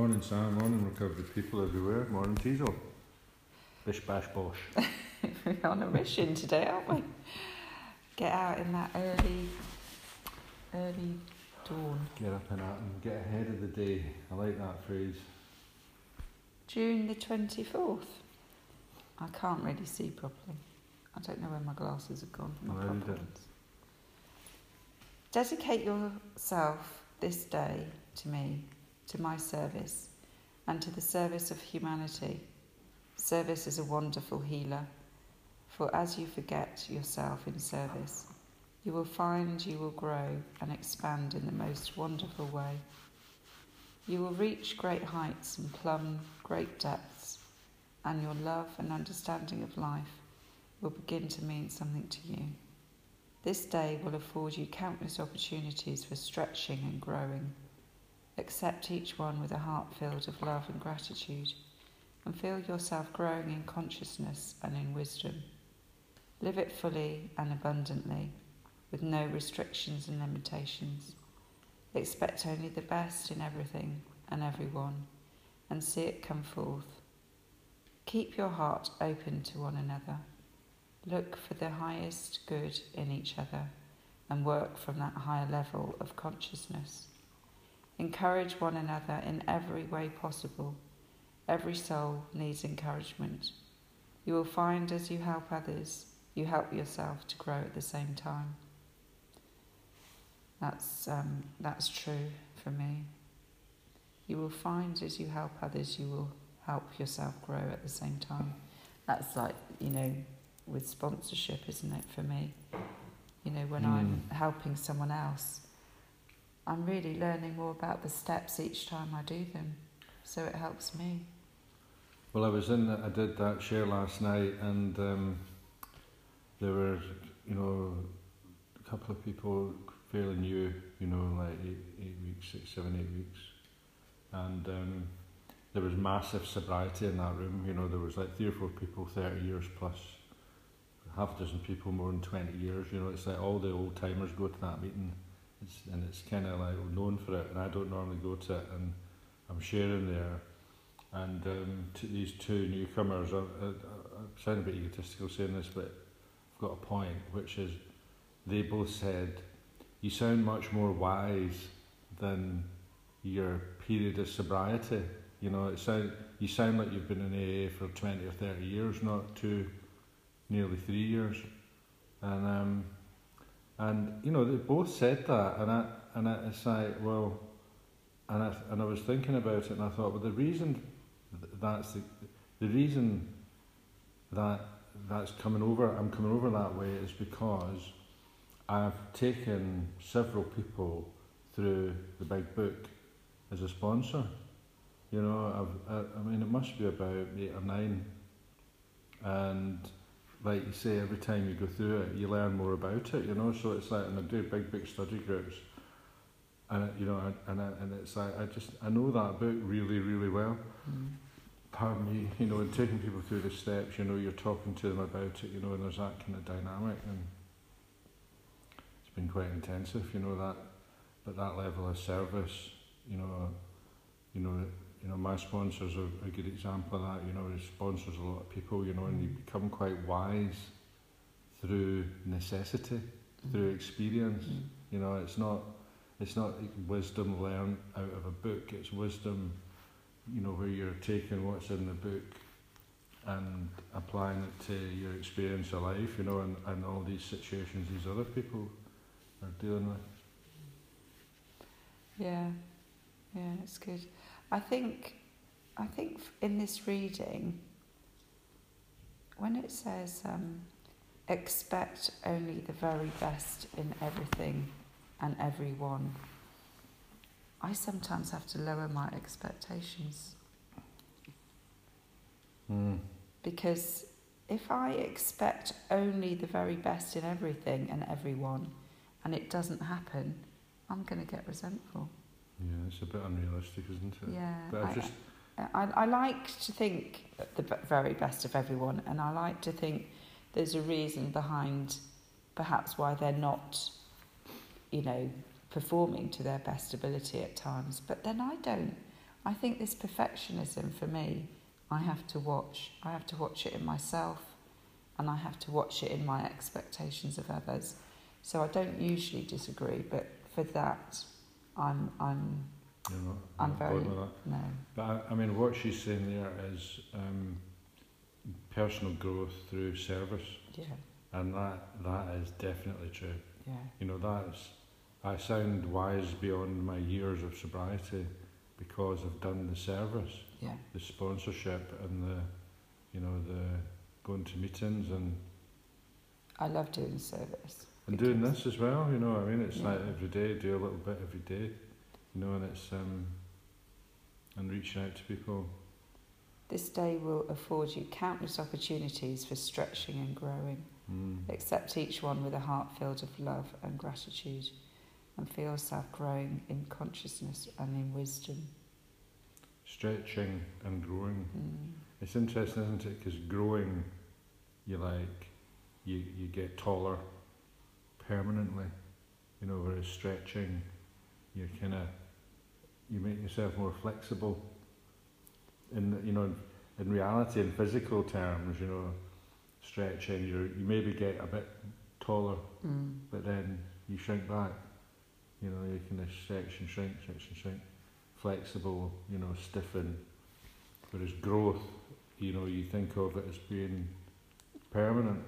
Morning, Sam. Morning, recovered people everywhere. Morning, Teasel. Bish, bash, bosh. We're on a mission today, aren't we? Get out in that early, early dawn. Get up and out and get ahead of the day. I like that phrase. June the 24th. I can't really see properly. I don't know where my glasses have gone. My No, you. Dedicate yourself this day to me, to my service, and to the service of humanity. Service is a wonderful healer, for as you forget yourself in service, you will find you will grow and expand in the most wonderful way. You will reach great heights and plumb great depths, and your love and understanding of life will begin to mean something to you. This day will afford you countless opportunities for stretching and growing. Accept each one with a heart filled of love and gratitude, and feel yourself growing in consciousness and in wisdom. Live it fully and abundantly, with no restrictions and limitations. Expect only the best in everything and everyone, and see it come forth. Keep your heart open to one another. Look for the highest good in each other and work from that higher level of consciousness. Encourage one another in every way possible. Every soul needs encouragement. You will find as you help others, you help yourself to grow at the same time. That's, um, that's true for me. You will find as you help others, you will help yourself grow at the same time. That's like, you know, with sponsorship, isn't it, for me? You know, when I'm helping someone else, I'm really learning more about the steps each time I do them. So it helps me. Well, I was in. I did that share last night, and um, there were, you know, a couple of people fairly new. You know, like eight, eight weeks, six, seven, eight weeks, and um, there was massive sobriety in that room. You know, there was like three or four people, thirty years plus, half a dozen people more than twenty years. You know, it's like all the old timers go to that meeting, it's, and it's kind of like known for it. And I don't normally go to it, and I'm sharing there and um, these two newcomers, I, I, I sound a bit egotistical saying this, but I've got a point, which is they both said, You sound much more wise than your period of sobriety. You know, it sound, you sound like you've been in AA for 20 or 30 years, not two, nearly three years. And, um, and you know, they both said that, and, I, and I, it's like, well, and I, and I was thinking about it, and I thought, well, the reason that's the, the reason that that's coming over, I'm coming over that way, is because I've taken several people through the big book as a sponsor. You know, I've, I, I mean, it must be about eight or nine, and like you say, every time you go through it, you learn more about it. You know, so it's like, and I do big, big study groups and you know, and I- and it's like I just I know that book really, really well. Mm. Pardon me, you know, and taking people through the steps, you know, you're talking to them about it, you know, and there's that kind of dynamic, and it's been quite intensive, you know that, but that level of service, you know, you know, you know, my sponsors are a good example of that. You know, he sponsors a lot of people, you know, and you become quite wise through necessity, through experience. Mm. You know, it's not it's not wisdom learned out of a book. It's wisdom, you know, where you're taking what's in the book and applying it to your experience of life. You know, and, and all these situations these other people are dealing with. Yeah, yeah, it's good. I think, I think in this reading, when it says, um, expect only the very best in everything and everyone, I sometimes have to lower my expectations Mm. because if I expect only the very best in everything and everyone and it doesn't happen, I'm going to get resentful. Yeah, it's a bit unrealistic, isn't it? Yeah. But I I- just I, I like to think the very best of everyone, and I like to think there's a reason behind perhaps why they're not, you know, performing to their best ability at times. But then I don't, I think this perfectionism for me, I have to watch. I have to watch it in myself and I have to watch it in my expectations of others. So I don't usually disagree, but for that, I'm, I'm, I'm very- bothered with that. no. But I, I mean, what she's saying there is um, personal growth through service, Yeah, and that that is definitely true. yeah, You know, that's I sound wise beyond my years of sobriety because I've done the service, yeah, the sponsorship, and the you know the going to meetings and I love doing service. And doing this as well. You know, I mean, it's Yeah. like every day, do a little bit every day. You know, and it's um, and reaching out to people. This day will afford you countless opportunities for stretching and growing. Mm. Accept each one with a heart filled of love and gratitude and feel yourself growing in consciousness and in wisdom. Stretching and growing. Mm. It's interesting, isn't it? Because growing, you like, you you get taller permanently. You know, whereas stretching, you're kind of you make yourself more flexible. In you know, in reality, in physical terms, you know, stretching, you you maybe get a bit taller, Mm. but then you shrink back. You know, you of stretch and shrink, stretch and shrink, flexible. You know, stiffen. Whereas growth, you know, you think of it as being permanent.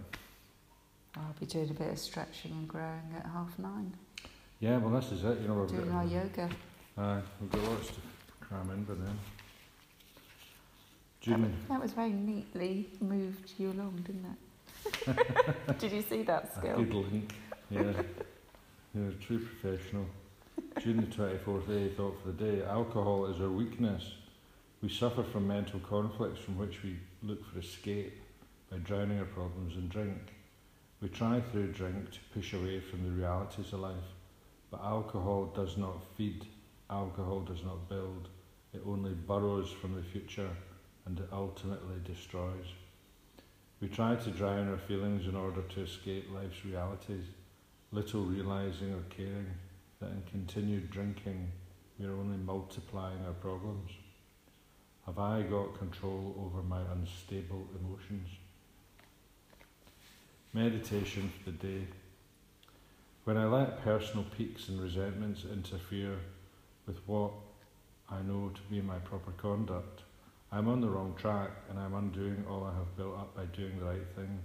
I'll be doing a bit of stretching and growing at half nine, Yeah, well, this is it. You know, we've doing our yoga. Aye, we've got lots to cram in by then. That was, that was very neatly moved you along, didn't it? Did you see that skill? good link. Yeah, you're a true professional. June the 24th, A thought for the day. Alcohol is our weakness. We suffer from mental conflicts from which we look for escape by drowning our problems in drink. We try through drink to push away from the realities of life, but alcohol does not feed, alcohol does not build. It only burrows from the future and it ultimately destroys. We try to drown our feelings in order to escape life's realities, little realizing or caring that in continued drinking we are only multiplying our problems. Have I got control over my unstable emotions? Meditation for the day. When I let personal piques and resentments interfere with what I know to be my proper conduct, I'm on the wrong track and I'm undoing all I have built up by doing the right thing.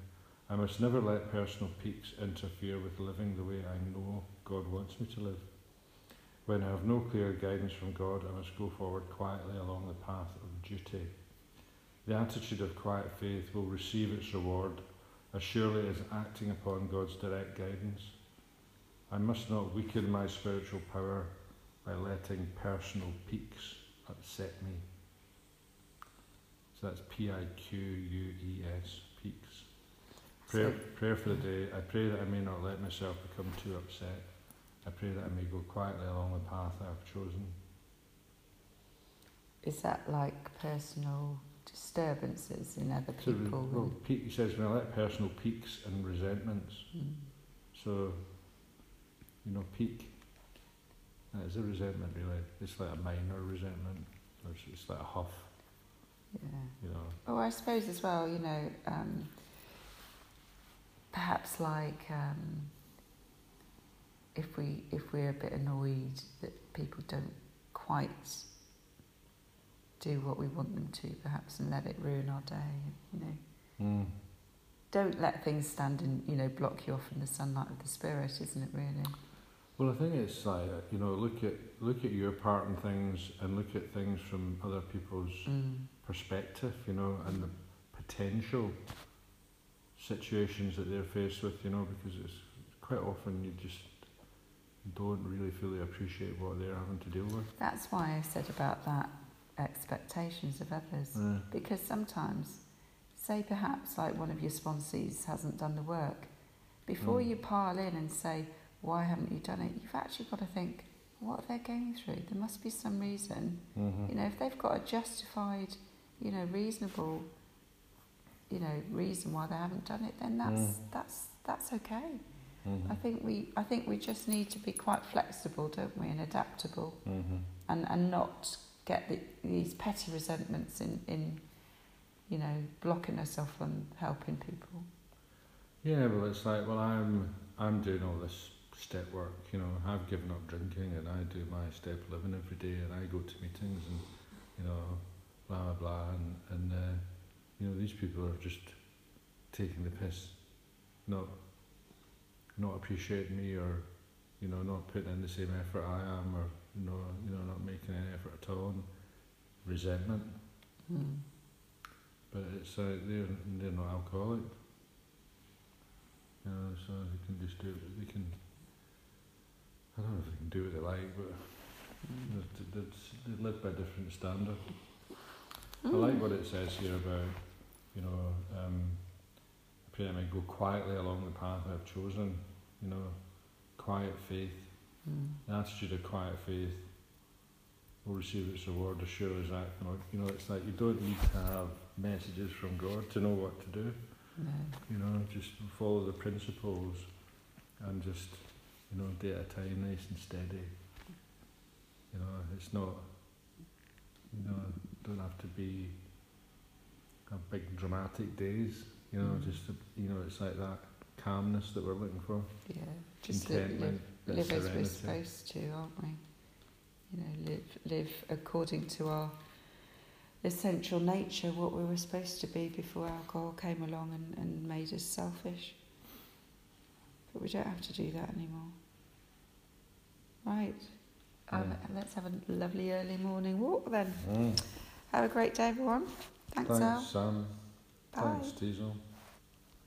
I must never let personal piques interfere with living the way I know God wants me to live. When I have no clear guidance from God, I must go forward quietly along the path of duty. The attitude of quiet faith will receive its reward as surely as acting upon God's direct guidance. I must not weaken my spiritual power by letting personal piques upset me. So that's P I Q U E S, piques. Prayer, prayer for the day. I pray that I may not let myself become too upset. I pray that I may go quietly along the path I have chosen. is that like personal disturbances in other So, people? well, pique, he says, I let personal piques and resentments. Mm. So, you know, pique. That is a resentment, really. It's like a minor resentment. Or it's, it's like a huff, Yeah. you know. Oh, I suppose as well, you know, um, perhaps like um, if we if we're a bit annoyed that people don't quite do what we want them to, perhaps, and let it ruin our day. You know, Mm. don't let things stand and you know block you off from the sunlight of the spirit, isn't it? Really. Well, I think it's like you know, look at look at your part in things, and look at things from other people's Mm. perspective, you know, and the potential situations that they're faced with, you know, because it's quite often you just don't really fully appreciate what they're having to deal with. That's why I said about that expectations of others. Yeah. Because sometimes, say perhaps like one of your sponsees hasn't done the work, before Mm. you pile in and say, why haven't you done it, you've actually got to think, what are they going through? There must be some reason. Mm-hmm. You know, if they've got a justified, you know, reasonable, you know, reason why they haven't done it, then that's Mm. that's that's okay. Mm-hmm. I think we I think we just need to be quite flexible, don't we, and adaptable Mm-hmm. and, and not get the, these petty resentments in, in, you know, blocking herself from helping people. Yeah, well, it's like, well, I'm I'm doing all this step work. You know, I've given up drinking, and I do my step living every day, and I go to meetings, and you know, blah blah blah, and and uh, you know, these people are just taking the piss, not not appreciating me, or you know, not putting in the same effort I am, or know, you know, not making any effort at all, and resentment. Mm. But it's uh, they're they're not alcoholic. You know, so they can just do it. They can. I don't know if they can do what they like, but Mm. they, they, they live by different standard. I Mm. like what it says here about, you know, um, pray I may go quietly along the path I've chosen. You know, quiet faith, Mm. the attitude of quiet faith will receive its reward as sure as that. You know, it's like you don't need to have messages from God to know what to do. No. You know, just follow the principles and just, you know, day at a time, nice and steady. You know, it's not, you know, don't have to be a big dramatic days. You know, Mm. just, you know, it's like that calmness that we're looking for, Yeah, just li- live, live as we're supposed to, aren't we? You know, live live according to our essential nature, what we were supposed to be before alcohol came along and, and made us selfish. But we don't have to do that anymore. Right. Um, Yeah. let's have a lovely early morning walk then. Mm. Have a great day, everyone. Thanks, Al. Thanks, Sam. Bye. Thanks, Diesel.